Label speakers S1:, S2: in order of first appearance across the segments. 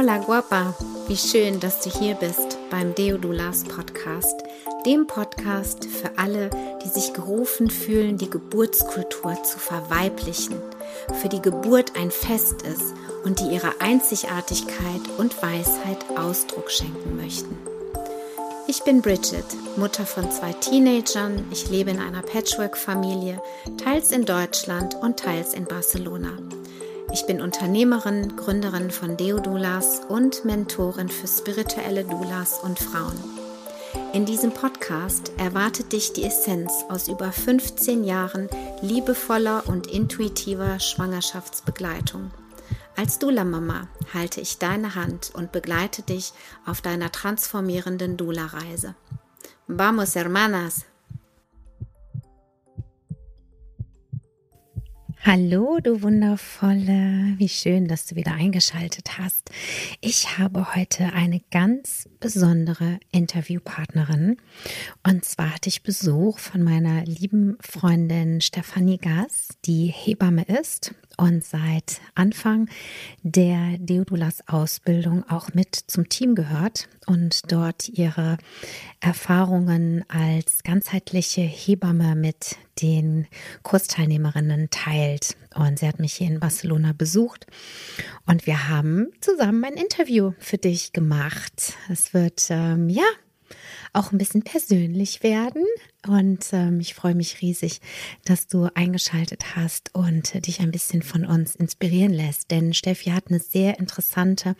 S1: Hola guapa, wie schön, dass du hier bist beim Deodulas Podcast, dem Podcast für alle, die sich gerufen fühlen, die Geburtskultur zu verweiblichen, für die Geburt ein Fest ist und die ihrer Einzigartigkeit und Weisheit Ausdruck schenken möchten. Ich bin Bridget, Mutter von zwei Teenagern. Ich lebe in einer Patchwork-Familie, teils in Deutschland und teils in Barcelona. Ich bin Unternehmerin, Gründerin von Deodulas und Mentorin für spirituelle Doulas und Frauen. In diesem Podcast erwartet dich die Essenz aus über 15 Jahren liebevoller und intuitiver Schwangerschaftsbegleitung. Als Dula-Mama halte ich deine Hand und begleite dich auf deiner transformierenden Dula-Reise. Vamos, hermanas! Hallo, du wundervolle, wie schön, dass du wieder eingeschaltet hast. Ich habe heute eine ganz besondere Interviewpartnerin. Und zwar hatte ich Besuch von meiner lieben Freundin Stefanie Gass, die Hebamme ist und seit Anfang der Deodulas Ausbildung auch mit zum Team gehört und dort ihre Erfahrungen als ganzheitliche Hebamme mit den Kursteilnehmerinnen teilt. Und sie hat mich hier in Barcelona besucht und wir haben zusammen ein Interview für dich gemacht. Es wird ähm, ja auch ein bisschen persönlich werden. Und ähm, ich freue mich riesig, dass du eingeschaltet hast und dich ein bisschen von uns inspirieren lässt. Denn Steffi hat eine sehr interessante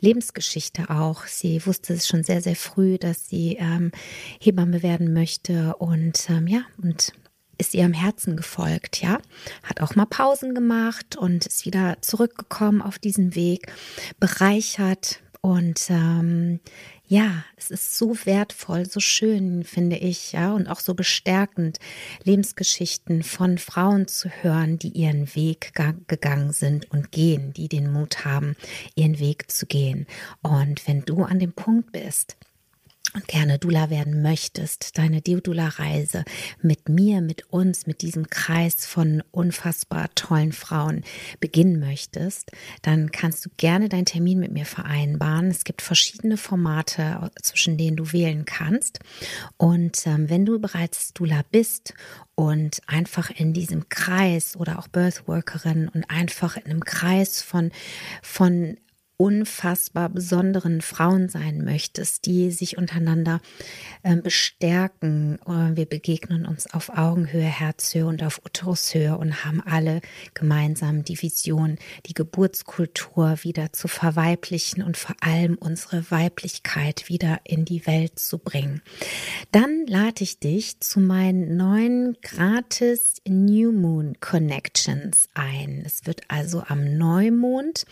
S1: Lebensgeschichte auch. Sie wusste es schon sehr, sehr früh, dass sie ähm, Hebamme werden möchte und ähm, ja, und ist ihrem Herzen gefolgt, ja, hat auch mal Pausen gemacht und ist wieder zurückgekommen auf diesen Weg, bereichert und ähm, ja, es ist so wertvoll, so schön, finde ich, ja, und auch so bestärkend, Lebensgeschichten von Frauen zu hören, die ihren Weg gegangen sind und gehen, die den Mut haben, ihren Weg zu gehen. Und wenn du an dem Punkt bist, und gerne Dula werden möchtest, deine Deodula-Reise mit mir, mit uns, mit diesem Kreis von unfassbar tollen Frauen beginnen möchtest, dann kannst du gerne deinen Termin mit mir vereinbaren. Es gibt verschiedene Formate, zwischen denen du wählen kannst. Und ähm, wenn du bereits Dula bist und einfach in diesem Kreis oder auch Birthworkerin und einfach in einem Kreis von, von unfassbar besonderen Frauen sein möchtest, die sich untereinander äh, bestärken. Äh, wir begegnen uns auf Augenhöhe, Herzhöhe und auf Uterushöhe und haben alle gemeinsam die Vision, die Geburtskultur wieder zu verweiblichen und vor allem unsere Weiblichkeit wieder in die Welt zu bringen. Dann lade ich dich zu meinen neuen gratis New Moon Connections ein. Es wird also am Neumond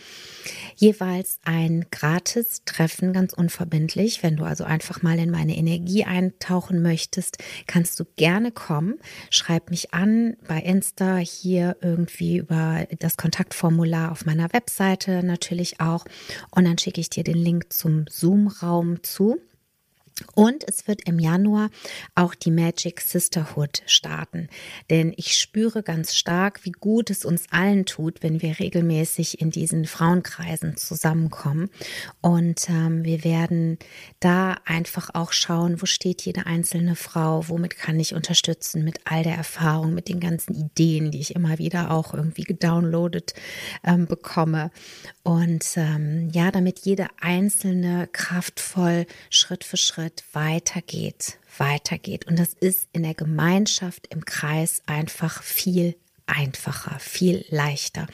S1: jeweils als ein gratis Treffen, ganz unverbindlich. Wenn du also einfach mal in meine Energie eintauchen möchtest, kannst du gerne kommen. Schreib mich an bei Insta hier irgendwie über das Kontaktformular auf meiner Webseite natürlich auch. Und dann schicke ich dir den Link zum Zoom-Raum zu. Und es wird im Januar auch die Magic Sisterhood starten. Denn ich spüre ganz stark, wie gut es uns allen tut, wenn wir regelmäßig in diesen Frauenkreisen zusammenkommen. Und ähm, wir werden da einfach auch schauen, wo steht jede einzelne Frau, womit kann ich unterstützen, mit all der Erfahrung, mit den ganzen Ideen, die ich immer wieder auch irgendwie gedownloadet ähm, bekomme. Und ähm, ja, damit jede einzelne kraftvoll Schritt für Schritt Schritt weitergeht, weitergeht. Und das ist in der Gemeinschaft, im Kreis einfach viel einfacher, viel leichter.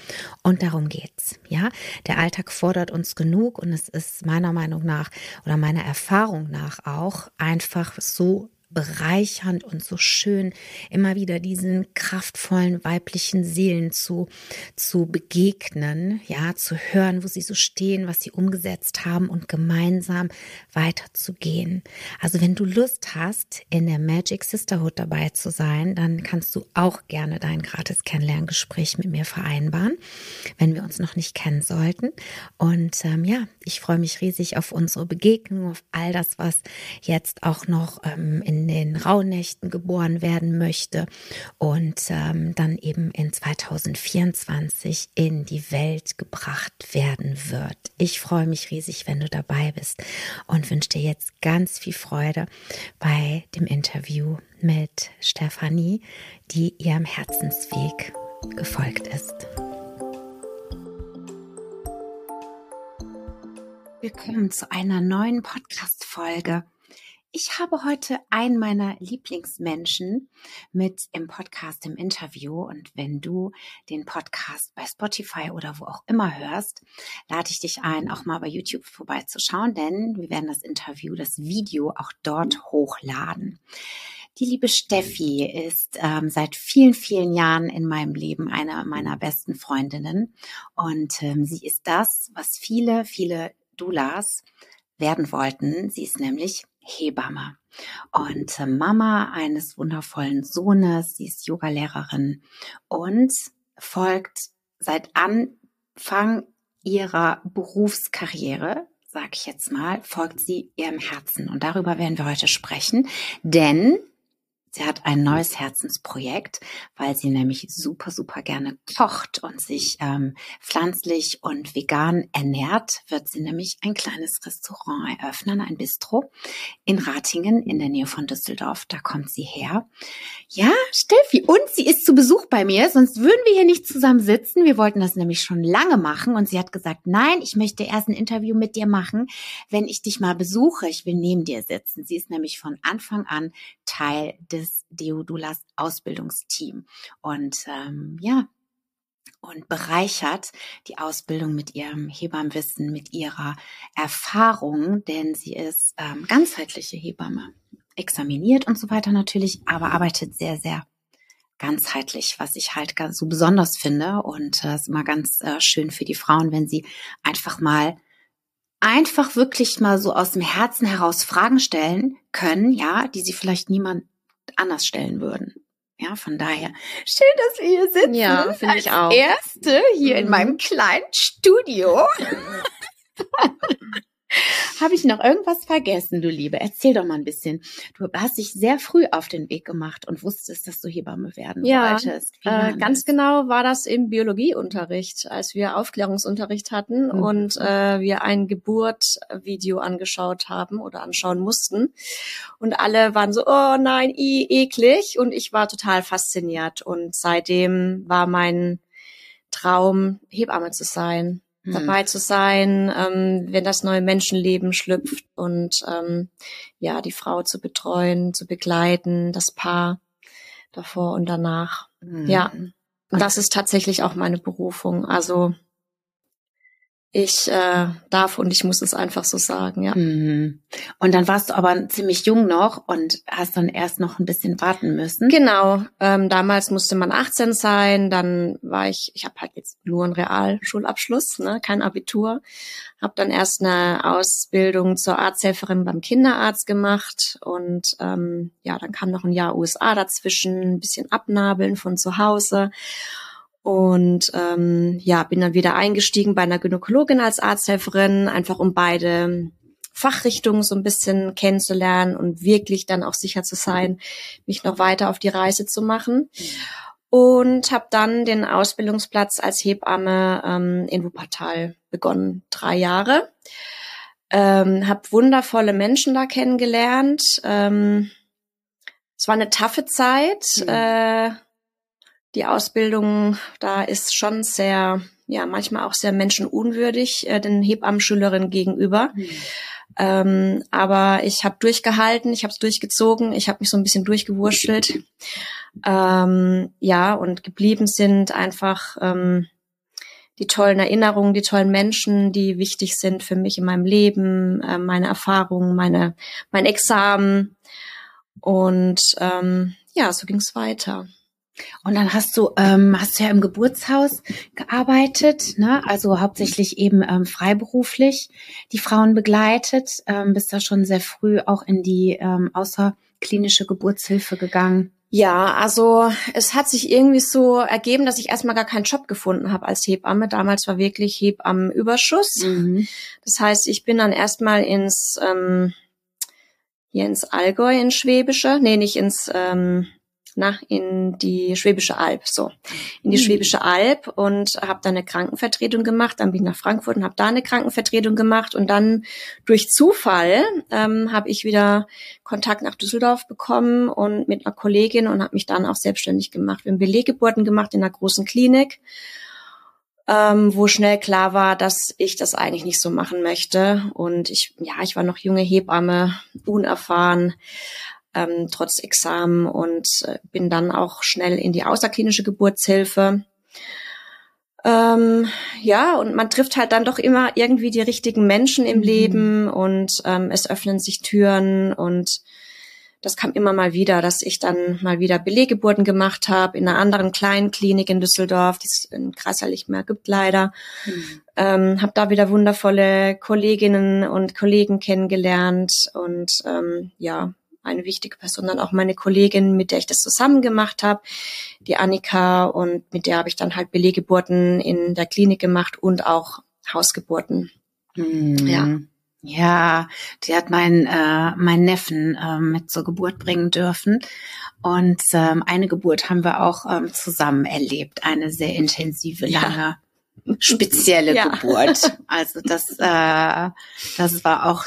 S1: Und darum geht's. Ja, der Alltag fordert uns genug und es ist meiner Meinung nach oder meiner Erfahrung nach auch einfach so bereichernd und so schön, immer wieder diesen kraftvollen weiblichen Seelen zu, zu begegnen, ja, zu hören, wo sie so stehen, was sie umgesetzt haben und gemeinsam weiterzugehen. Also wenn du Lust hast, in der Magic Sisterhood dabei zu sein, dann kannst du auch gerne dein gratis Kennenlerngespräch mit mir vereinbaren, wenn wir uns noch nicht kennen sollten. Und ähm, ja, ich freue mich riesig auf unsere Begegnung, auf all das, was jetzt auch noch ähm, in in den Rauhnächten geboren werden möchte und ähm, dann eben in 2024 in die Welt gebracht werden wird. Ich freue mich riesig, wenn du dabei bist und wünsche dir jetzt ganz viel Freude bei dem Interview mit Stefanie, die ihrem Herzensweg gefolgt ist. Willkommen zu einer neuen Podcast-Folge. Ich habe heute einen meiner Lieblingsmenschen mit im Podcast, im Interview. Und wenn du den Podcast bei Spotify oder wo auch immer hörst, lade ich dich ein, auch mal bei YouTube vorbeizuschauen, denn wir werden das Interview, das Video auch dort hochladen. Die liebe Steffi ist ähm, seit vielen, vielen Jahren in meinem Leben eine meiner besten Freundinnen. Und ähm, sie ist das, was viele, viele Doulas werden wollten. Sie ist nämlich Hebamme und äh, Mama eines wundervollen Sohnes. Sie ist Yogalehrerin und folgt seit Anfang ihrer Berufskarriere sag ich jetzt mal, folgt sie ihrem Herzen. Und darüber werden wir heute sprechen, denn Sie hat ein neues Herzensprojekt, weil sie nämlich super, super gerne kocht und sich ähm, pflanzlich und vegan ernährt, wird sie nämlich ein kleines Restaurant eröffnen, ein Bistro in Ratingen in der Nähe von Düsseldorf. Da kommt sie her. Ja, Steffi, und sie ist zu Besuch bei mir, sonst würden wir hier nicht zusammen sitzen. Wir wollten das nämlich schon lange machen und sie hat gesagt, nein, ich möchte erst ein Interview mit dir machen, wenn ich dich mal besuche. Ich will neben dir sitzen. Sie ist nämlich von Anfang an Teil des des Deodulas Ausbildungsteam. Und ähm, ja, und bereichert die Ausbildung mit ihrem Hebammenwissen, mit ihrer Erfahrung, denn sie ist ähm, ganzheitliche Hebamme, examiniert und so weiter natürlich, aber arbeitet sehr, sehr ganzheitlich, was ich halt ganz so besonders finde und äh, ist immer ganz äh, schön für die Frauen, wenn sie einfach mal einfach wirklich mal so aus dem Herzen heraus Fragen stellen können, ja, die sie vielleicht niemand anders stellen würden. Ja, von daher schön, dass wir hier sitzen.
S2: Ja, finde ich auch.
S1: Erste hier mhm. in meinem kleinen Studio. Habe ich noch irgendwas vergessen, du Liebe? Erzähl doch mal ein bisschen. Du hast dich sehr früh auf den Weg gemacht und wusstest, dass du Hebamme werden
S2: ja,
S1: wolltest.
S2: Äh, ganz genau war das im Biologieunterricht, als wir Aufklärungsunterricht hatten mhm. und äh, wir ein Geburtvideo angeschaut haben oder anschauen mussten. Und alle waren so, oh nein, i, eklig. Und ich war total fasziniert. Und seitdem war mein Traum, Hebamme zu sein dabei hm. zu sein, ähm, wenn das neue Menschenleben schlüpft und ähm, ja, die Frau zu betreuen, zu begleiten, das Paar davor und danach. Mhm. Ja, das ist tatsächlich auch meine Berufung. Also ich äh, darf und ich muss es einfach so sagen, ja.
S1: Mhm. Und dann warst du aber ziemlich jung noch und hast dann erst noch ein bisschen warten müssen.
S2: Genau. Ähm, damals musste man 18 sein, dann war ich, ich habe halt jetzt nur einen Realschulabschluss, ne, kein Abitur, habe dann erst eine Ausbildung zur Arzthelferin beim Kinderarzt gemacht und ähm, ja, dann kam noch ein Jahr USA dazwischen, ein bisschen abnabeln von zu Hause. Und ähm, ja, bin dann wieder eingestiegen bei einer Gynäkologin als Arzthelferin, einfach um beide Fachrichtungen so ein bisschen kennenzulernen und wirklich dann auch sicher zu sein, mich noch weiter auf die Reise zu machen. Und habe dann den Ausbildungsplatz als Hebamme ähm, in Wuppertal begonnen, drei Jahre. Ähm, habe wundervolle Menschen da kennengelernt. Ähm, es war eine taffe Zeit. Mhm. Äh, die Ausbildung da ist schon sehr, ja, manchmal auch sehr menschenunwürdig äh, den Hebammenschülerinnen gegenüber. Mhm. Ähm, aber ich habe durchgehalten, ich habe es durchgezogen, ich habe mich so ein bisschen durchgewurschtelt. Ähm, ja, und geblieben sind einfach ähm, die tollen Erinnerungen, die tollen Menschen, die wichtig sind für mich in meinem Leben, äh, meine Erfahrungen, meine, mein Examen. Und ähm, ja, so ging es weiter.
S1: Und dann hast du, ähm, hast du ja im Geburtshaus gearbeitet, ne? also hauptsächlich eben ähm, freiberuflich die Frauen begleitet, ähm, bist da schon sehr früh auch in die ähm, außerklinische Geburtshilfe gegangen.
S2: Ja, also es hat sich irgendwie so ergeben, dass ich erstmal gar keinen Job gefunden habe als Hebamme. Damals war wirklich Hebammenüberschuss. Mhm. Das heißt, ich bin dann erstmal ins ähm, hier ins Allgäu, ins Schwäbische, nee, nicht ins, ähm, na, in die Schwäbische Alb, so, in die mhm. Schwäbische Alb und habe da eine Krankenvertretung gemacht. Dann bin ich nach Frankfurt und habe da eine Krankenvertretung gemacht und dann durch Zufall ähm, habe ich wieder Kontakt nach Düsseldorf bekommen und mit einer Kollegin und habe mich dann auch selbstständig gemacht. Wir haben Beleggeburten gemacht in einer großen Klinik. Ähm, wo schnell klar war, dass ich das eigentlich nicht so machen möchte. Und ich, ja, ich war noch junge Hebamme, unerfahren, ähm, trotz Examen und äh, bin dann auch schnell in die außerklinische Geburtshilfe. Ähm, ja, und man trifft halt dann doch immer irgendwie die richtigen Menschen im mhm. Leben und ähm, es öffnen sich Türen und das kam immer mal wieder, dass ich dann mal wieder Beleggeburten gemacht habe in einer anderen kleinen Klinik in Düsseldorf, die es in Kreissaal nicht mehr gibt leider. Mhm. Ähm, habe da wieder wundervolle Kolleginnen und Kollegen kennengelernt und ähm, ja, eine wichtige Person, dann auch meine Kollegin, mit der ich das zusammen gemacht habe, die Annika, und mit der habe ich dann halt Beleggeburten in der Klinik gemacht und auch Hausgeburten.
S1: Mhm. Ja. Ja, die hat meinen äh, meinen Neffen äh, mit zur Geburt bringen dürfen. Und ähm, eine Geburt haben wir auch ähm, zusammen erlebt, eine sehr intensive, lange ja spezielle ja. Geburt. Also das, äh, das war auch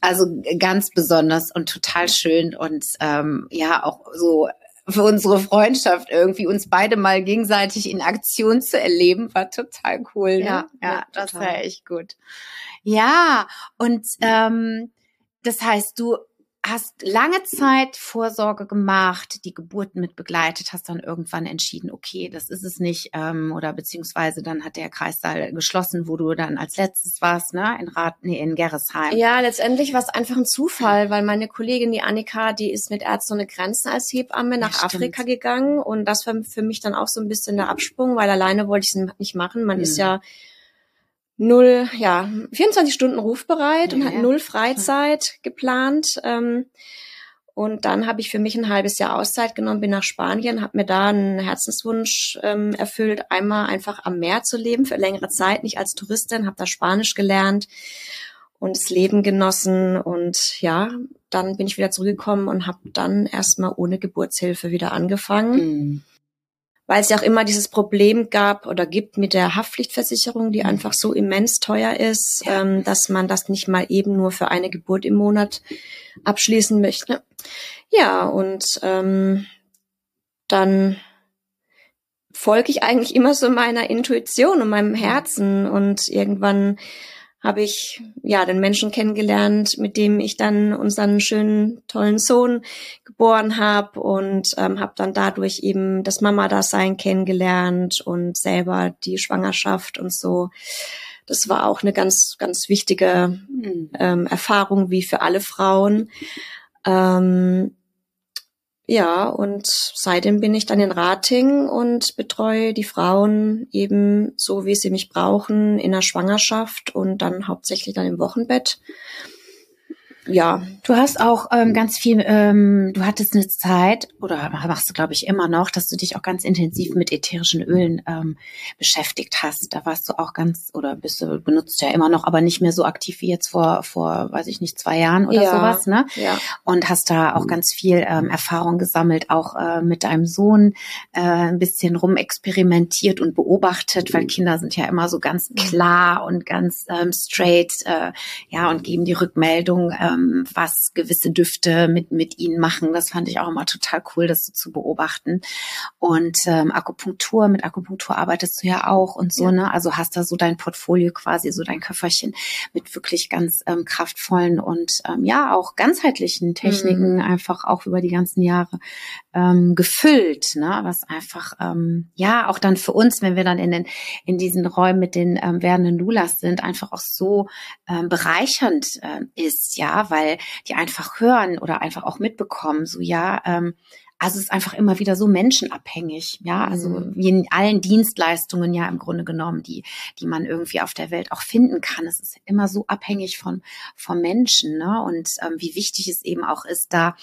S1: also ganz besonders und total schön und ähm, ja auch so für unsere Freundschaft irgendwie uns beide mal gegenseitig in Aktion zu erleben, war total cool. Ne? Ja, ja, ja das war echt gut. Ja, und ähm, das heißt, du hast lange Zeit Vorsorge gemacht, die Geburten mit begleitet, hast dann irgendwann entschieden, okay, das ist es nicht, ähm, oder beziehungsweise dann hat der Kreissaal geschlossen, wo du dann als letztes warst, ne, in Rat, nee, in Gerresheim.
S2: Ja, letztendlich war es einfach ein Zufall, weil meine Kollegin, die Annika, die ist mit Ärzte ohne Grenzen als Hebamme nach ja, Afrika gegangen und das war für mich dann auch so ein bisschen der Absprung, weil alleine wollte ich es nicht machen. Man hm. ist ja null, ja, 24 Stunden rufbereit ja, und hat null Freizeit geplant. Ähm, und dann habe ich für mich ein halbes Jahr Auszeit genommen, bin nach Spanien, habe mir da einen Herzenswunsch ähm, erfüllt, einmal einfach am Meer zu leben für längere Zeit, nicht als Touristin, habe da Spanisch gelernt und das Leben genossen. Und ja, dann bin ich wieder zurückgekommen und habe dann erstmal ohne Geburtshilfe wieder angefangen. Mhm weil es ja auch immer dieses Problem gab oder gibt mit der Haftpflichtversicherung, die mhm. einfach so immens teuer ist, ähm, dass man das nicht mal eben nur für eine Geburt im Monat abschließen möchte. Ja, und ähm, dann folge ich eigentlich immer so meiner Intuition und meinem Herzen und irgendwann habe ich ja den Menschen kennengelernt, mit dem ich dann unseren schönen tollen Sohn geboren habe und ähm, habe dann dadurch eben das Mama-Dasein kennengelernt und selber die Schwangerschaft und so. Das war auch eine ganz ganz wichtige hm. ähm, Erfahrung wie für alle Frauen. Ähm, ja, und seitdem bin ich dann in Rating und betreue die Frauen eben so, wie sie mich brauchen, in der Schwangerschaft und dann hauptsächlich dann im Wochenbett ja.
S1: Du hast auch ähm, ganz viel, ähm, du hattest eine Zeit, oder machst du, glaube ich, immer noch, dass du dich auch ganz intensiv mit ätherischen Ölen ähm, beschäftigt hast. Da warst du auch ganz, oder bist du, benutzt ja immer noch, aber nicht mehr so aktiv wie jetzt vor, vor, weiß ich nicht, zwei Jahren oder ja. sowas, ne? Ja. Und hast da auch ganz viel ähm, Erfahrung gesammelt, auch äh, mit deinem Sohn äh, ein bisschen rumexperimentiert und beobachtet, weil Kinder sind ja immer so ganz klar und ganz ähm, straight, äh, ja, und geben die Rückmeldung, äh, ähm, was gewisse Düfte mit, mit ihnen machen. Das fand ich auch immer total cool, das so zu beobachten. Und ähm, Akupunktur, mit Akupunktur arbeitest du ja auch und so, ja. ne? Also hast da so dein Portfolio quasi, so dein Köfferchen mit wirklich ganz ähm, kraftvollen und ähm, ja, auch ganzheitlichen Techniken mhm. einfach auch über die ganzen Jahre ähm, gefüllt, ne? Was einfach, ähm, ja, auch dann für uns, wenn wir dann in den, in diesen Räumen mit den ähm, werdenden Lulas sind, einfach auch so ähm, bereichernd äh, ist, ja, weil die einfach hören oder einfach auch mitbekommen, so ja, ähm, also es ist einfach immer wieder so menschenabhängig, ja, also mhm. wie in allen Dienstleistungen ja im Grunde genommen, die, die man irgendwie auf der Welt auch finden kann. Es ist immer so abhängig von, vom Menschen, ne? Und ähm, wie wichtig es eben auch ist, da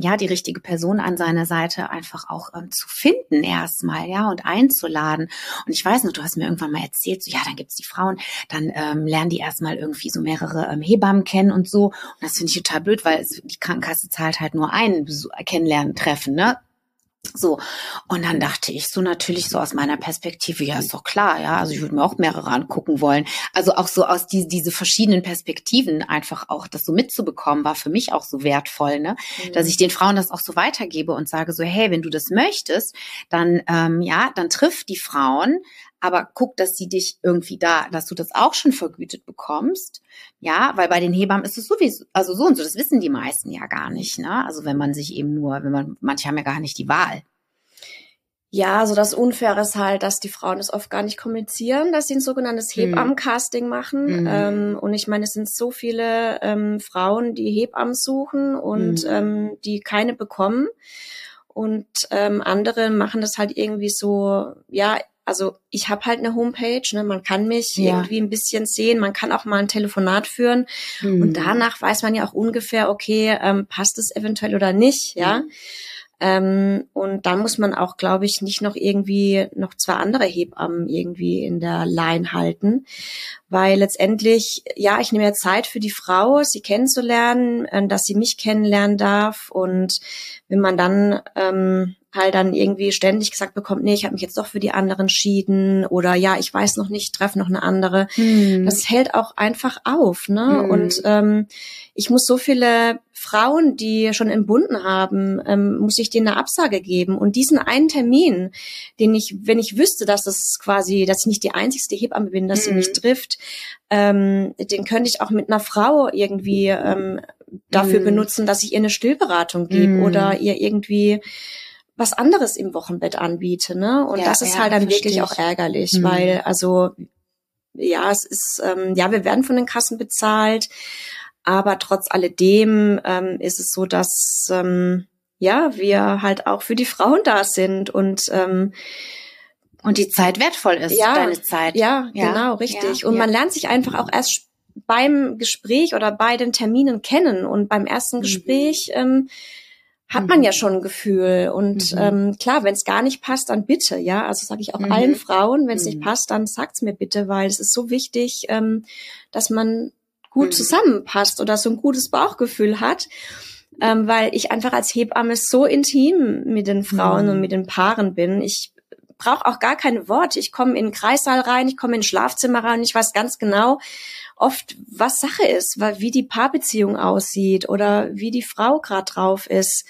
S1: ja, die richtige Person an seiner Seite einfach auch ähm, zu finden erstmal, ja, und einzuladen. Und ich weiß noch, du hast mir irgendwann mal erzählt, so ja, dann gibt's die Frauen, dann ähm, lernen die erstmal irgendwie so mehrere ähm, Hebammen kennen und so. Und das finde ich total blöd, weil es, die Krankenkasse zahlt halt nur einen Kennenlernen treffen, ne? So, und dann dachte ich so natürlich so aus meiner Perspektive, ja, ist doch klar, ja, also ich würde mir auch mehrere angucken wollen. Also auch so aus die, diese verschiedenen Perspektiven einfach auch das so mitzubekommen, war für mich auch so wertvoll, ne? Mhm. Dass ich den Frauen das auch so weitergebe und sage so, hey, wenn du das möchtest, dann, ähm, ja, dann triff die Frauen, aber guck, dass sie dich irgendwie da, dass du das auch schon vergütet bekommst. Ja, weil bei den Hebammen ist es sowieso, also so und so, das wissen die meisten ja gar nicht, ne? Also wenn man sich eben nur, wenn man, manche haben ja gar nicht die Wahl.
S2: Ja, also das Unfaire ist halt, dass die Frauen das oft gar nicht kommunizieren, dass sie ein sogenanntes hm. Hebammencasting machen. Mhm. Ähm, und ich meine, es sind so viele ähm, Frauen, die Hebammen suchen und mhm. ähm, die keine bekommen. Und ähm, andere machen das halt irgendwie so, ja, also ich habe halt eine Homepage, ne, man kann mich ja. irgendwie ein bisschen sehen, man kann auch mal ein Telefonat führen mhm. und danach weiß man ja auch ungefähr, okay, ähm, passt es eventuell oder nicht, ja. Mhm. Ähm, und dann muss man auch, glaube ich, nicht noch irgendwie noch zwei andere Hebammen irgendwie in der Line halten, weil letztendlich, ja, ich nehme ja Zeit für die Frau, sie kennenzulernen, äh, dass sie mich kennenlernen darf und wenn man dann ähm, halt dann irgendwie ständig gesagt bekommt, nee, ich habe mich jetzt doch für die anderen entschieden oder ja, ich weiß noch nicht, treffe noch eine andere. Hm. Das hält auch einfach auf, ne? Hm. Und ähm, ich muss so viele Frauen, die schon entbunden haben, ähm, muss ich denen eine Absage geben. Und diesen einen Termin, den ich, wenn ich wüsste, dass das quasi, dass ich nicht die einzigste Hebamme bin, dass hm. sie mich trifft, ähm, den könnte ich auch mit einer Frau irgendwie ähm, dafür hm. benutzen, dass ich ihr eine Stillberatung gebe hm. oder ihr irgendwie was anderes im Wochenbett anbiete, ne? Und ja, das ist ja, halt dann wirklich ich. auch ärgerlich, mhm. weil also ja, es ist ähm, ja, wir werden von den Kassen bezahlt, aber trotz alledem ähm, ist es so, dass ähm, ja wir halt auch für die Frauen da sind und ähm,
S1: und die Zeit wertvoll ist,
S2: ja,
S1: deine Zeit.
S2: Ja, ja genau, richtig. Ja, und man lernt sich einfach auch erst beim Gespräch oder bei den Terminen kennen und beim ersten mhm. Gespräch ähm, hat man ja mhm. schon ein Gefühl. Und mhm. ähm, klar, wenn es gar nicht passt, dann bitte, ja. Also sage ich auch mhm. allen Frauen, wenn es nicht mhm. passt, dann sagt's mir bitte, weil es ist so wichtig, ähm, dass man gut mhm. zusammenpasst oder so ein gutes Bauchgefühl hat. Ähm, weil ich einfach als Hebamme so intim mit den Frauen und mit den Paaren bin. Ich brauche auch gar keine Worte. Ich komme in den Kreissaal rein, ich komme in ein Schlafzimmer rein, ich weiß ganz genau, oft, was Sache ist, weil, wie die Paarbeziehung aussieht oder wie die Frau gerade drauf ist.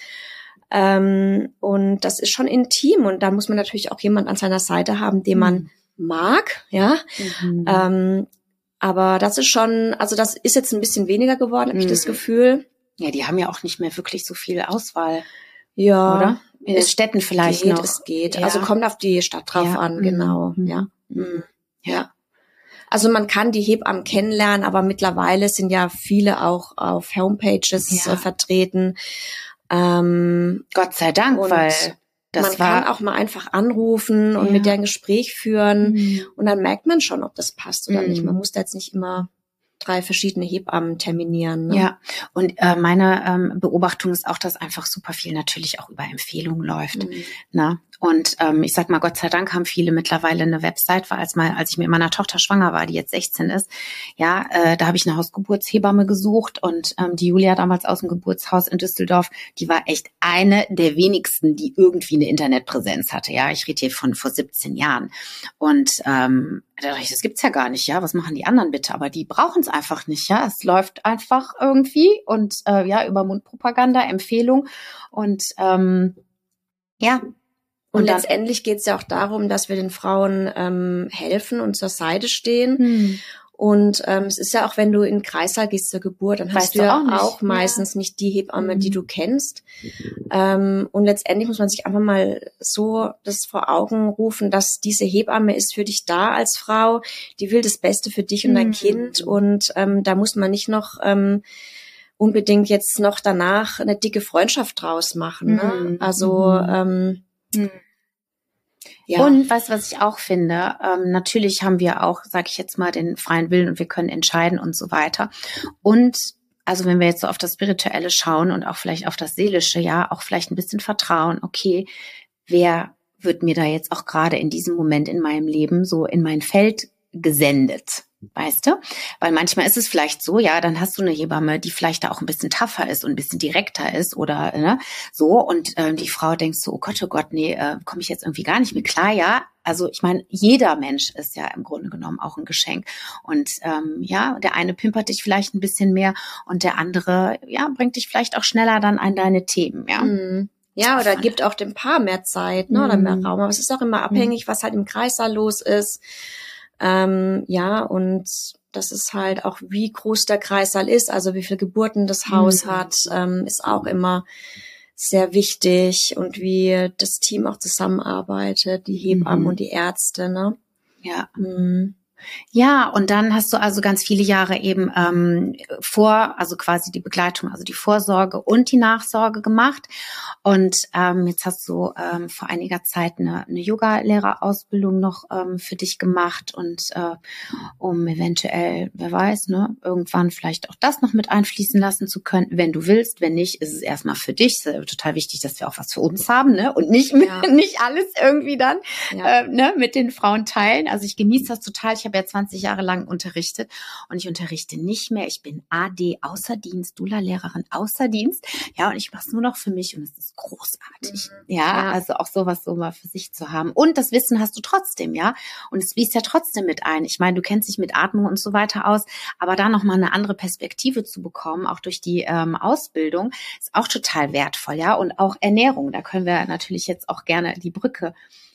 S2: Ähm, und das ist schon intim und da muss man natürlich auch jemand an seiner Seite haben, den man mhm. mag, ja. Mhm. Ähm, aber das ist schon, also das ist jetzt ein bisschen weniger geworden, habe mhm. ich das mhm. Gefühl.
S1: Ja, die haben ja auch nicht mehr wirklich so viel Auswahl.
S2: Ja.
S1: Oder? In den Städten vielleicht
S2: geht,
S1: noch.
S2: Es geht. Ja. Also kommt auf die Stadt drauf ja. an, genau. Mhm. Ja. Mhm. Ja. Also man kann die Hebammen kennenlernen, aber mittlerweile sind ja viele auch auf Homepages ja. äh, vertreten.
S1: Ähm, Gott sei Dank, weil
S2: das man kann auch mal einfach anrufen und mit der ein Gespräch führen mhm. und dann merkt man schon, ob das passt oder mhm. nicht. Man muss da jetzt nicht immer drei verschiedene Hebammen terminieren.
S1: Ne? Ja, und äh, meine ähm, Beobachtung ist auch, dass einfach super viel natürlich auch über Empfehlungen läuft. Mhm. Ne? Und ähm, ich sag mal, Gott sei Dank haben viele mittlerweile eine Website, weil als mal, als ich mit meiner Tochter schwanger war, die jetzt 16 ist, ja, äh, da habe ich eine Hausgeburtshebamme gesucht und ähm, die Julia damals aus dem Geburtshaus in Düsseldorf, die war echt eine der wenigsten, die irgendwie eine Internetpräsenz hatte. Ja, ich rede hier von vor 17 Jahren. Und ähm, da dachte ich, das gibt's ja gar nicht, ja. Was machen die anderen bitte? Aber die brauchen es einfach nicht, ja. Es läuft einfach irgendwie und äh, ja über Mundpropaganda, Empfehlung und ähm, ja,
S2: und, und letztendlich geht es ja auch darum, dass wir den Frauen ähm, helfen und zur Seite stehen. Hm. Und ähm, es ist ja auch, wenn du in Kreißsaal gehst zur Geburt, dann weißt hast du ja auch, auch meistens ja. nicht die Hebamme, die hm. du kennst. Ähm, und letztendlich muss man sich einfach mal so das vor Augen rufen, dass diese Hebamme ist für dich da als Frau, die will das Beste für dich und dein hm. Kind. Und ähm, da muss man nicht noch ähm, unbedingt jetzt noch danach eine dicke Freundschaft draus machen. Ne? Mhm. Also mhm. Ähm, mhm.
S1: Ja. Und was, was ich auch finde, ähm, natürlich haben wir auch, sage ich jetzt mal, den freien Willen und wir können entscheiden und so weiter. Und also wenn wir jetzt so auf das Spirituelle schauen und auch vielleicht auf das Seelische, ja, auch vielleicht ein bisschen Vertrauen, okay, wer wird mir da jetzt auch gerade in diesem Moment in meinem Leben so in mein Feld gesendet? Weißt du? Weil manchmal ist es vielleicht so, ja, dann hast du eine Hebamme, die vielleicht da auch ein bisschen tougher ist und ein bisschen direkter ist oder ne, so. Und ähm, die Frau denkt so, oh Gott, oh Gott, nee, äh, komme ich jetzt irgendwie gar nicht mehr klar. Ja, also ich meine, jeder Mensch ist ja im Grunde genommen auch ein Geschenk. Und ähm, ja, der eine pimpert dich vielleicht ein bisschen mehr und der andere, ja, bringt dich vielleicht auch schneller dann an deine Themen, ja. Mhm.
S2: Ja, oder gibt auch dem Paar mehr Zeit, ne, oder mehr mhm. Raum. Aber es ist auch immer abhängig, was halt im Kreissaal los ist. Ähm, ja, und das ist halt auch, wie groß der Kreissaal ist, also wie viele Geburten das Haus mhm. hat, ähm, ist auch immer sehr wichtig und wie das Team auch zusammenarbeitet, die Hebammen mhm. und die Ärzte, ne?
S1: Ja. Mhm. Ja, und dann hast du also ganz viele Jahre eben ähm, vor, also quasi die Begleitung, also die Vorsorge und die Nachsorge gemacht. Und ähm, jetzt hast du ähm, vor einiger Zeit eine, eine Yoga-Lehrerausbildung noch ähm, für dich gemacht und äh, um eventuell, wer weiß, ne, irgendwann vielleicht auch das noch mit einfließen lassen zu können, wenn du willst. Wenn nicht, ist es erstmal für dich. Ist total wichtig, dass wir auch was für uns haben, ne? Und nicht, ja. nicht alles irgendwie dann ja. äh, ne, mit den Frauen teilen. Also ich genieße das total. Ich habe ja 20 Jahre lang unterrichtet und ich unterrichte nicht mehr. Ich bin AD Außerdienst, Dula-Lehrerin Außerdienst. Ja, und ich mache es nur noch für mich und es ist großartig. Mhm. Ja, ja, also auch sowas so mal für sich zu haben. Und das Wissen hast du trotzdem, ja. Und es fließt ja trotzdem mit ein. Ich meine, du kennst dich mit Atmung und so weiter aus, aber da nochmal eine andere Perspektive zu bekommen, auch durch die ähm, Ausbildung, ist auch total wertvoll, ja. Und auch Ernährung, da können wir natürlich jetzt auch gerne die Brücke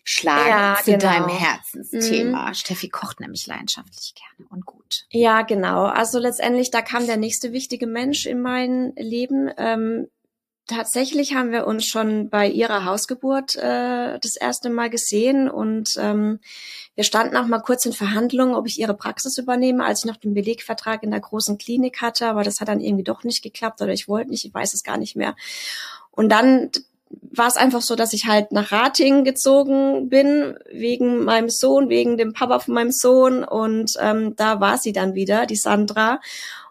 S1: schlagen ja, zu genau. deinem Herzensthema. Mhm. Steffi kocht nämlich leidenschaftlich gerne und gut.
S2: Ja, genau. Also letztendlich, da kam der nächste wichtige Mensch in mein Leben. Ähm, tatsächlich haben wir uns schon bei ihrer Hausgeburt äh, das erste Mal gesehen und ähm, wir standen auch mal kurz in Verhandlungen, ob ich ihre Praxis übernehme, als ich noch den Belegvertrag in der großen Klinik hatte, aber das hat dann irgendwie doch nicht geklappt oder ich wollte nicht, ich weiß es gar nicht mehr. Und dann war es einfach so, dass ich halt nach Rating gezogen bin, wegen meinem Sohn, wegen dem Papa von meinem Sohn. Und ähm, da war sie dann wieder, die Sandra.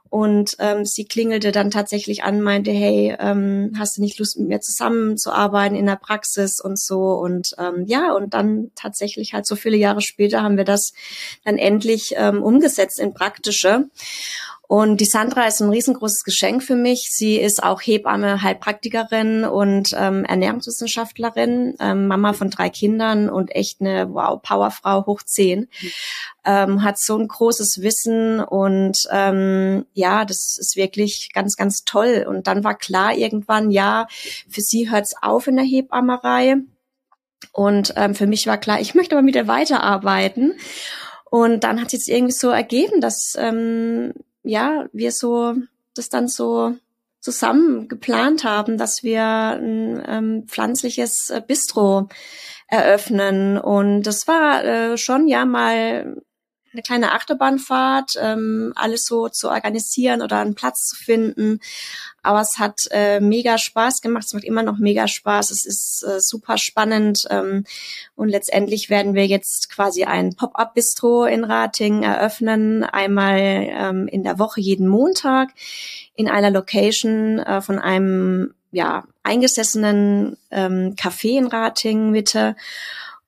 S2: Und ähm, sie klingelte dann tatsächlich an, meinte, hey, ähm, hast du nicht Lust mit mir zusammenzuarbeiten in der Praxis und so. Und ähm, ja, und dann tatsächlich halt so viele Jahre später haben wir das dann endlich ähm, umgesetzt in praktische. Und die Sandra ist ein riesengroßes Geschenk für mich. Sie ist auch Hebamme, Heilpraktikerin und ähm, Ernährungswissenschaftlerin, ähm, Mama von drei Kindern und echt eine wow Powerfrau hoch zehn. Ähm, hat so ein großes Wissen und ähm, ja, das ist wirklich ganz, ganz toll. Und dann war klar irgendwann, ja, für sie hört's auf in der Hebammerei. Und ähm, für mich war klar, ich möchte aber mit ihr weiterarbeiten. Und dann hat sich irgendwie so ergeben, dass ähm, ja, wir so das dann so zusammen geplant haben, dass wir ein ähm, pflanzliches äh, Bistro eröffnen. Und das war äh, schon ja mal eine kleine Achterbahnfahrt, ähm, alles so zu organisieren oder einen Platz zu finden. Aber es hat äh, mega Spaß gemacht. Es macht immer noch mega Spaß. Es ist äh, super spannend. Ähm, und letztendlich werden wir jetzt quasi ein Pop-up-Bistro in Rating eröffnen. Einmal ähm, in der Woche jeden Montag in einer Location äh, von einem ja eingesessenen ähm, Café in Rating Mitte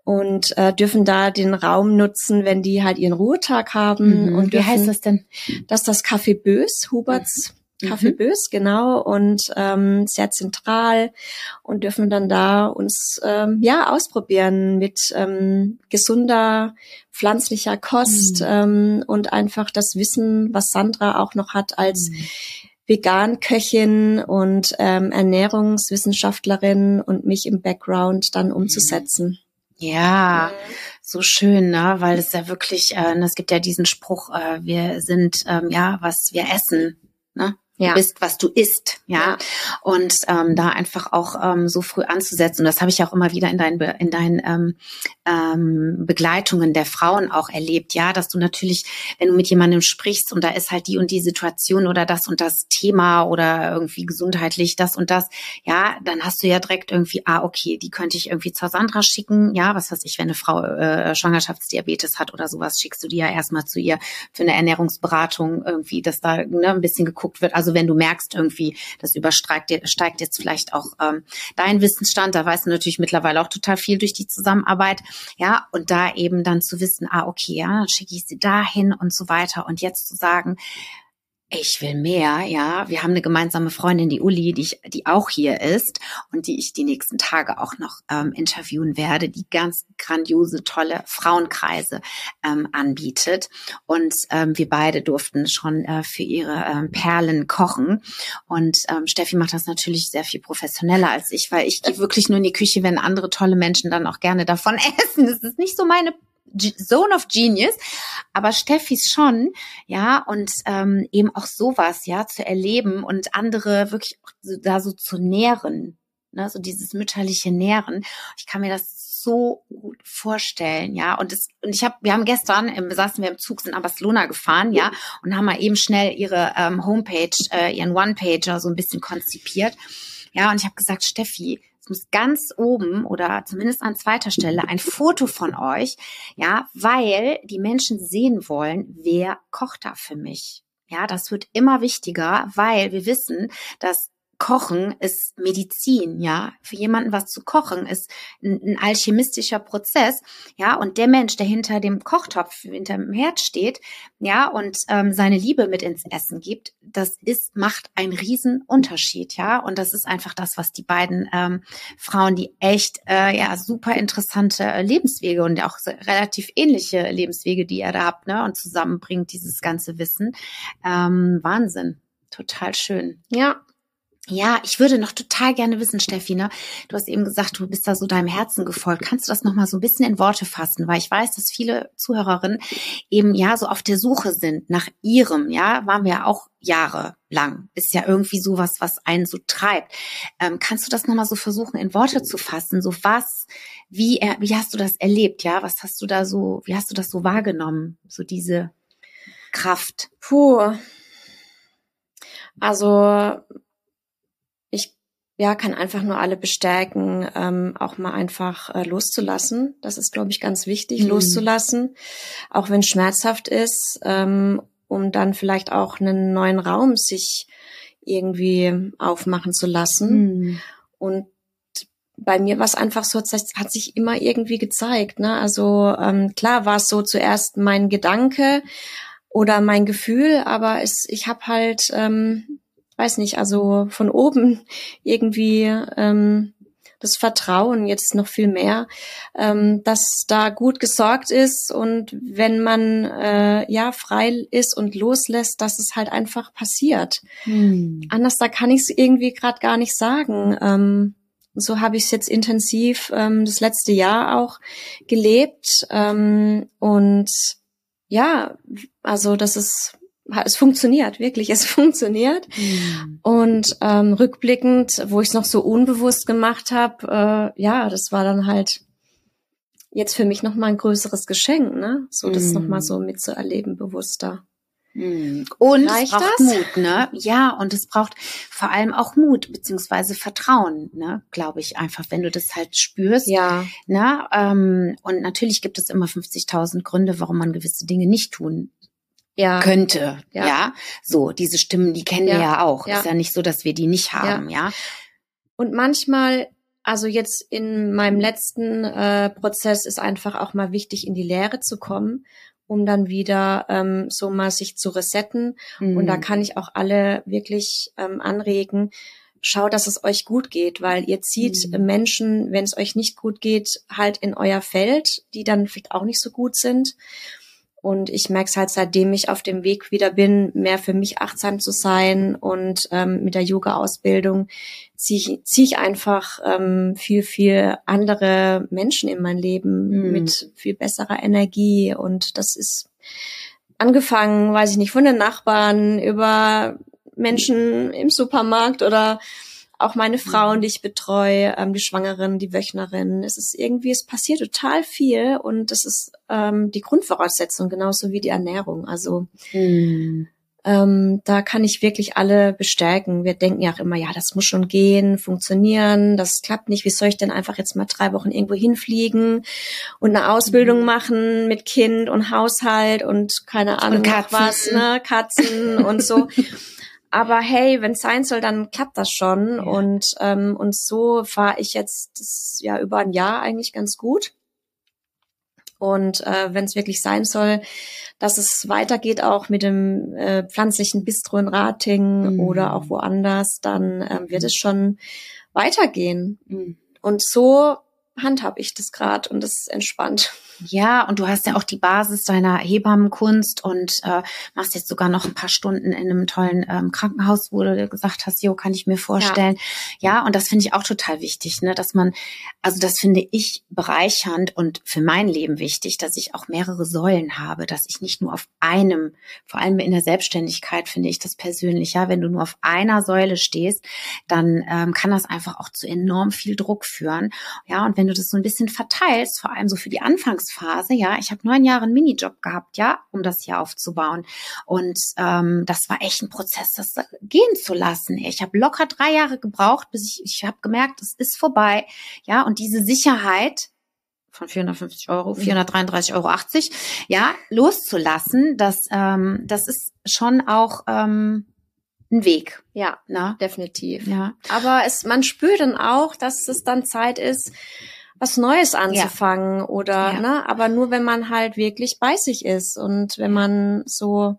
S2: und äh, dürfen da den Raum nutzen, wenn die halt ihren Ruhetag haben.
S1: Mhm.
S2: Und
S1: Wie heißt das denn?
S2: Das ist das Café Bös, Huberts mhm. Café Bös, genau, und ähm, sehr zentral und dürfen dann da uns ähm, ja ausprobieren mit ähm, gesunder pflanzlicher Kost mhm. ähm, und einfach das Wissen, was Sandra auch noch hat als mhm. Vegan-Köchin und ähm, Ernährungswissenschaftlerin und mich im Background dann umzusetzen.
S1: Ja, so schön, ne? weil es ja wirklich, äh, es gibt ja diesen Spruch, äh, wir sind ähm, ja, was wir essen. Ne? Ja. Bist, was du isst, ja. ja. Und ähm, da einfach auch ähm, so früh anzusetzen. Und das habe ich auch immer wieder in deinen in deinen ähm, ähm, Begleitungen der Frauen auch erlebt, ja, dass du natürlich, wenn du mit jemandem sprichst und da ist halt die und die Situation oder das und das Thema oder irgendwie gesundheitlich das und das, ja, dann hast du ja direkt irgendwie, ah, okay, die könnte ich irgendwie zur Sandra schicken, ja, was weiß ich, wenn eine Frau äh, Schwangerschaftsdiabetes hat oder sowas, schickst du die ja erstmal zu ihr für eine Ernährungsberatung irgendwie, dass da ne, ein bisschen geguckt wird. Also also wenn du merkst irgendwie, das übersteigt steigt jetzt vielleicht auch ähm, dein Wissensstand, da weißt du natürlich mittlerweile auch total viel durch die Zusammenarbeit, ja, und da eben dann zu wissen, ah, okay, ja, dann schicke ich sie dahin und so weiter. Und jetzt zu sagen, ich will mehr, ja. Wir haben eine gemeinsame Freundin, die Uli, die, ich, die auch hier ist und die ich die nächsten Tage auch noch ähm, interviewen werde, die ganz grandiose, tolle Frauenkreise ähm, anbietet. Und ähm, wir beide durften schon äh, für ihre ähm, Perlen kochen. Und ähm, Steffi macht das natürlich sehr viel professioneller als ich, weil ich gehe wirklich nur in die Küche, wenn andere tolle Menschen dann auch gerne davon essen. Das ist nicht so meine Zone of Genius, aber Steffis schon, ja, und ähm, eben auch sowas, ja, zu erleben und andere wirklich da so zu nähren, ne, so dieses mütterliche Nähren. Ich kann mir das so gut vorstellen, ja. Und es, und ich habe, wir haben gestern, ähm, saßen wir im Zug, sind nach Barcelona gefahren, ja, und haben mal eben schnell ihre ähm, Homepage, äh, ihren One-Pager so ein bisschen konzipiert. Ja, und ich habe gesagt, Steffi, muss ganz oben oder zumindest an zweiter Stelle ein Foto von euch, ja, weil die Menschen sehen wollen, wer kocht da für mich. Ja, das wird immer wichtiger, weil wir wissen, dass Kochen ist Medizin, ja. Für jemanden was zu kochen ist ein, ein, alchemistischer Prozess, ja. Und der Mensch, der hinter dem Kochtopf, hinter dem Herd steht, ja, und ähm, seine Liebe mit ins Essen gibt, das ist, macht einen riesen Unterschied, ja. Und das ist einfach das, was die beiden ähm, Frauen, die echt, äh, ja, super interessante Lebenswege und auch relativ ähnliche Lebenswege, die ihr da habt, ne, und zusammenbringt dieses ganze Wissen. Ähm, Wahnsinn. Total schön.
S2: Ja,
S1: ja, ich würde noch total gerne wissen, Steffi, ne? Du hast eben gesagt, du bist da so deinem Herzen gefolgt. Kannst du das noch mal so ein bisschen in Worte fassen? Weil ich weiß, dass viele Zuhörerinnen eben ja so auf der Suche sind nach ihrem, ja, waren wir ja auch jahrelang. Ist ja irgendwie sowas, was einen so treibt. Ähm, kannst du das noch mal so versuchen, in Worte zu fassen? So was, wie, wie hast du das erlebt, ja? Was hast du da so, wie hast du das so wahrgenommen? So diese Kraft.
S2: Puh. Also ja, kann einfach nur alle bestärken, ähm, auch mal einfach äh, loszulassen. Das ist, glaube ich, ganz wichtig, mhm. loszulassen, auch wenn es schmerzhaft ist, ähm, um dann vielleicht auch einen neuen Raum sich irgendwie aufmachen zu lassen. Mhm. Und bei mir war es einfach so, das hat sich immer irgendwie gezeigt. Ne? Also ähm, klar war es so zuerst mein Gedanke oder mein Gefühl, aber es, ich habe halt ähm, weiß nicht, also von oben irgendwie ähm, das Vertrauen jetzt noch viel mehr, ähm, dass da gut gesorgt ist und wenn man äh, ja frei ist und loslässt, dass es halt einfach passiert. Hm. Anders da kann ich es irgendwie gerade gar nicht sagen. Ähm, so habe ich es jetzt intensiv ähm, das letzte Jahr auch gelebt ähm, und ja, also das ist es funktioniert, wirklich, es funktioniert. Mhm. Und ähm, rückblickend, wo ich es noch so unbewusst gemacht habe, äh, ja, das war dann halt jetzt für mich nochmal ein größeres Geschenk, ne? So das mhm. nochmal so mitzuerleben, bewusster.
S1: Mhm. Und Reicht es braucht das? Mut, ne? Ja, und es braucht vor allem auch Mut beziehungsweise Vertrauen, ne? Glaube ich einfach, wenn du das halt spürst.
S2: Ja.
S1: Ne? Ähm, und natürlich gibt es immer 50.000 Gründe, warum man gewisse Dinge nicht tun ja. könnte. Ja. ja. So, diese Stimmen, die kennen ja. wir ja auch. Ja. Ist ja nicht so, dass wir die nicht haben, ja.
S2: Und manchmal, also jetzt in meinem letzten äh, Prozess ist einfach auch mal wichtig, in die Lehre zu kommen, um dann wieder ähm, so mal sich zu resetten. Mhm. Und da mhm. kann ich auch alle wirklich ähm, anregen, schaut, dass es euch gut geht, weil ihr zieht mhm. Menschen, wenn es euch nicht gut geht, halt in euer Feld, die dann vielleicht auch nicht so gut sind. Und ich merke es halt, seitdem ich auf dem Weg wieder bin, mehr für mich achtsam zu sein und ähm, mit der Yoga-Ausbildung ziehe ich, zieh ich einfach ähm, viel, viel andere Menschen in mein Leben mhm. mit viel besserer Energie. Und das ist angefangen, weiß ich nicht, von den Nachbarn über Menschen im Supermarkt oder auch meine Frauen, die ich betreue, ähm, die Schwangeren, die Wöchnerinnen. Es ist irgendwie, es passiert total viel und das ist ähm, die Grundvoraussetzung, genauso wie die Ernährung. Also mhm. ähm, da kann ich wirklich alle bestärken. Wir denken ja auch immer, ja, das muss schon gehen, funktionieren, das klappt nicht. Wie soll ich denn einfach jetzt mal drei Wochen irgendwo hinfliegen und eine Ausbildung mhm. machen mit Kind und Haushalt und keine Ahnung und was, ne, Katzen und so. Aber hey, wenn es sein soll, dann klappt das schon. Ja. Und, ähm, und so fahre ich jetzt das, ja über ein Jahr eigentlich ganz gut. Und äh, wenn es wirklich sein soll, dass es weitergeht auch mit dem äh, pflanzlichen Bistro in Rating mhm. oder auch woanders, dann ähm, wird es schon weitergehen. Mhm. Und so handhab ich das gerade und das ist entspannt.
S1: Ja, und du hast ja auch die Basis deiner Hebammenkunst und äh, machst jetzt sogar noch ein paar Stunden in einem tollen ähm, Krankenhaus, wo du gesagt hast, jo, kann ich mir vorstellen. Ja, ja und das finde ich auch total wichtig, ne, dass man, also das finde ich bereichernd und für mein Leben wichtig, dass ich auch mehrere Säulen habe, dass ich nicht nur auf einem, vor allem in der Selbstständigkeit finde ich das persönlich, ja, wenn du nur auf einer Säule stehst, dann ähm, kann das einfach auch zu enorm viel Druck führen. Ja, und wenn du das so ein bisschen verteilst, vor allem so für die Anfangs Anfangsphase, ja, ich habe neun Jahre einen Minijob gehabt, ja, um das hier aufzubauen. Und ähm, das war echt ein Prozess, das gehen zu lassen. Ich habe locker drei Jahre gebraucht, bis ich, ich habe gemerkt, es ist vorbei. Ja, und diese Sicherheit, von 450 Euro, 433,80 Euro, ja, loszulassen, das, ähm, das ist schon auch ähm, ein Weg.
S2: Ja, na? definitiv. Ja. Aber es, man spürt dann auch, dass es dann Zeit ist, was Neues anzufangen ja. oder, ja. ne, aber nur wenn man halt wirklich bei sich ist und wenn man so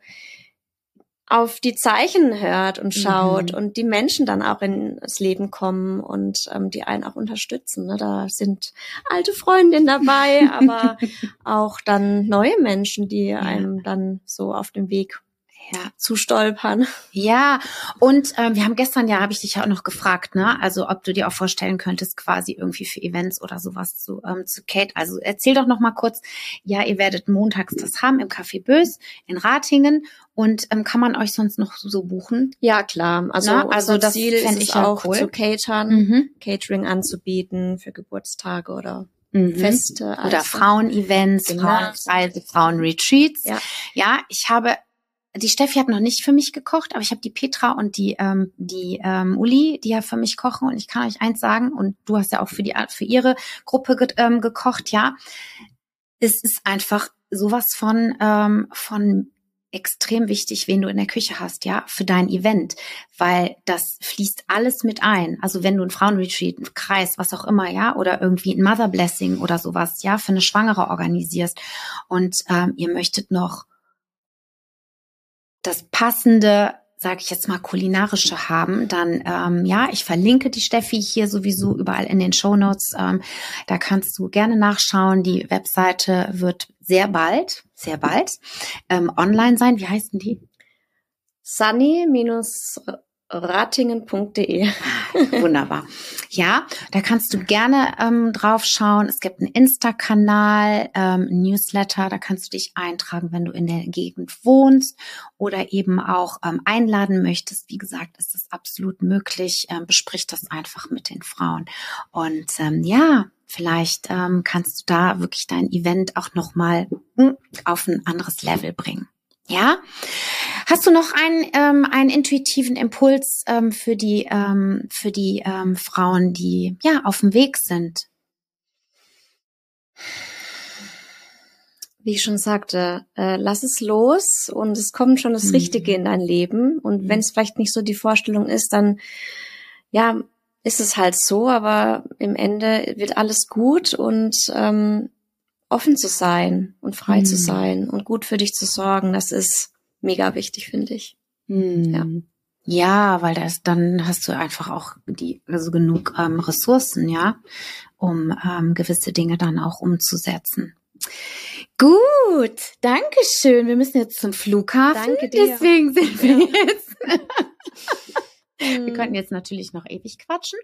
S2: auf die Zeichen hört und schaut mhm. und die Menschen dann auch ins Leben kommen und ähm, die einen auch unterstützen. Ne? Da sind alte Freundinnen dabei, aber auch dann neue Menschen, die ja. einem dann so auf dem Weg ja. zu stolpern.
S1: Ja, und ähm, wir haben gestern ja, habe ich dich ja auch noch gefragt, ne? Also ob du dir auch vorstellen könntest, quasi irgendwie für Events oder sowas zu, ähm, zu Kate. Also erzähl doch noch mal kurz, ja, ihr werdet montags das haben im Café Bös in Ratingen und ähm, kann man euch sonst noch so buchen?
S2: Ja, klar. Also, Na, also das Ziel ist ich auch cool. zu catern, mhm. Catering anzubieten für Geburtstage oder Mhm. Feste.
S1: Also. Oder Frauenevents, genau. Frauenreise, Frauenretreats. Ja. ja, ich habe die Steffi hat noch nicht für mich gekocht, aber ich habe die Petra und die ähm, die ähm, Uli, die ja für mich kochen und ich kann euch eins sagen und du hast ja auch für die für ihre Gruppe ge ähm, gekocht, ja. Es ist einfach sowas von ähm, von extrem wichtig, wen du in der Küche hast, ja, für dein Event, weil das fließt alles mit ein. Also wenn du ein Frauenretreat, ein Kreis, was auch immer, ja, oder irgendwie ein Mother Blessing oder sowas, ja, für eine Schwangere organisierst und ähm, ihr möchtet noch das passende sage ich jetzt mal, kulinarische haben, dann ähm, ja, ich verlinke die Steffi hier sowieso überall in den Show Notes. Ähm, da kannst du gerne nachschauen. Die Webseite wird sehr bald, sehr bald ähm, online sein. Wie heißt denn die?
S2: Sunny ratingen.de.
S1: Wunderbar. Ja, da kannst du gerne ähm, drauf schauen. Es gibt einen Insta-Kanal, ähm, Newsletter, da kannst du dich eintragen, wenn du in der Gegend wohnst oder eben auch ähm, einladen möchtest. Wie gesagt, ist das absolut möglich. Ähm, besprich das einfach mit den Frauen. Und ähm, ja, vielleicht ähm, kannst du da wirklich dein Event auch nochmal hm, auf ein anderes Level bringen. Ja? Hast du noch einen, ähm, einen intuitiven Impuls ähm, für die, ähm, für die ähm, Frauen, die ja auf dem Weg sind?
S2: Wie ich schon sagte, äh, lass es los und es kommt schon das mhm. Richtige in dein Leben. Und mhm. wenn es vielleicht nicht so die Vorstellung ist, dann ja, ist es halt so, aber im Ende wird alles gut und ähm, offen zu sein und frei mhm. zu sein und gut für dich zu sorgen, das ist mega wichtig, finde ich.
S1: Mhm. Ja. Ja, weil das, dann hast du einfach auch die, also genug ähm, Ressourcen, ja, um ähm, gewisse Dinge dann auch umzusetzen. Gut, danke schön. Wir müssen jetzt zum Flughafen. Danke dir. Deswegen sind wir jetzt. Wir könnten jetzt natürlich noch ewig quatschen.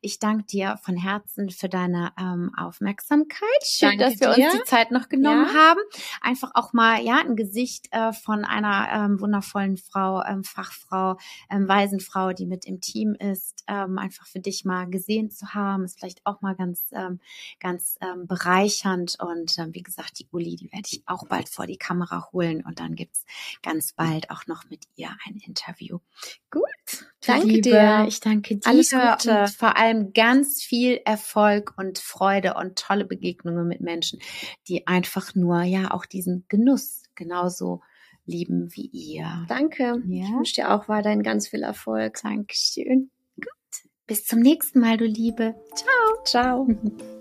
S1: Ich danke dir von Herzen für deine ähm, Aufmerksamkeit. Schön,
S2: Danke
S1: dass wir
S2: dir.
S1: uns die Zeit noch genommen
S2: Ja.
S1: haben. Einfach auch mal ja ein Gesicht äh, von einer ähm, wundervollen Frau, ähm, Fachfrau, ähm, Waisenfrau, die mit im Team ist, ähm, einfach für dich mal gesehen zu haben, ist vielleicht auch mal ganz ähm, ganz ähm, bereichernd. Und ähm, wie gesagt, die Uli, die werde ich auch bald vor die Kamera holen und dann gibt's ganz bald auch noch mit ihr ein Interview. Gut.
S2: Danke
S1: Liebe,
S2: dir.
S1: Ich danke dir.
S2: Alles Gute.
S1: Und vor allem ganz viel Erfolg und Freude und tolle Begegnungen mit Menschen, die einfach nur ja auch diesen Genuss genauso lieben wie ihr.
S2: Danke.
S1: Ja.
S2: Ich wünsche dir auch weiterhin ganz viel Erfolg.
S1: Dankeschön. Gut. Bis zum nächsten Mal, du Liebe.
S2: Ciao.
S1: Ciao.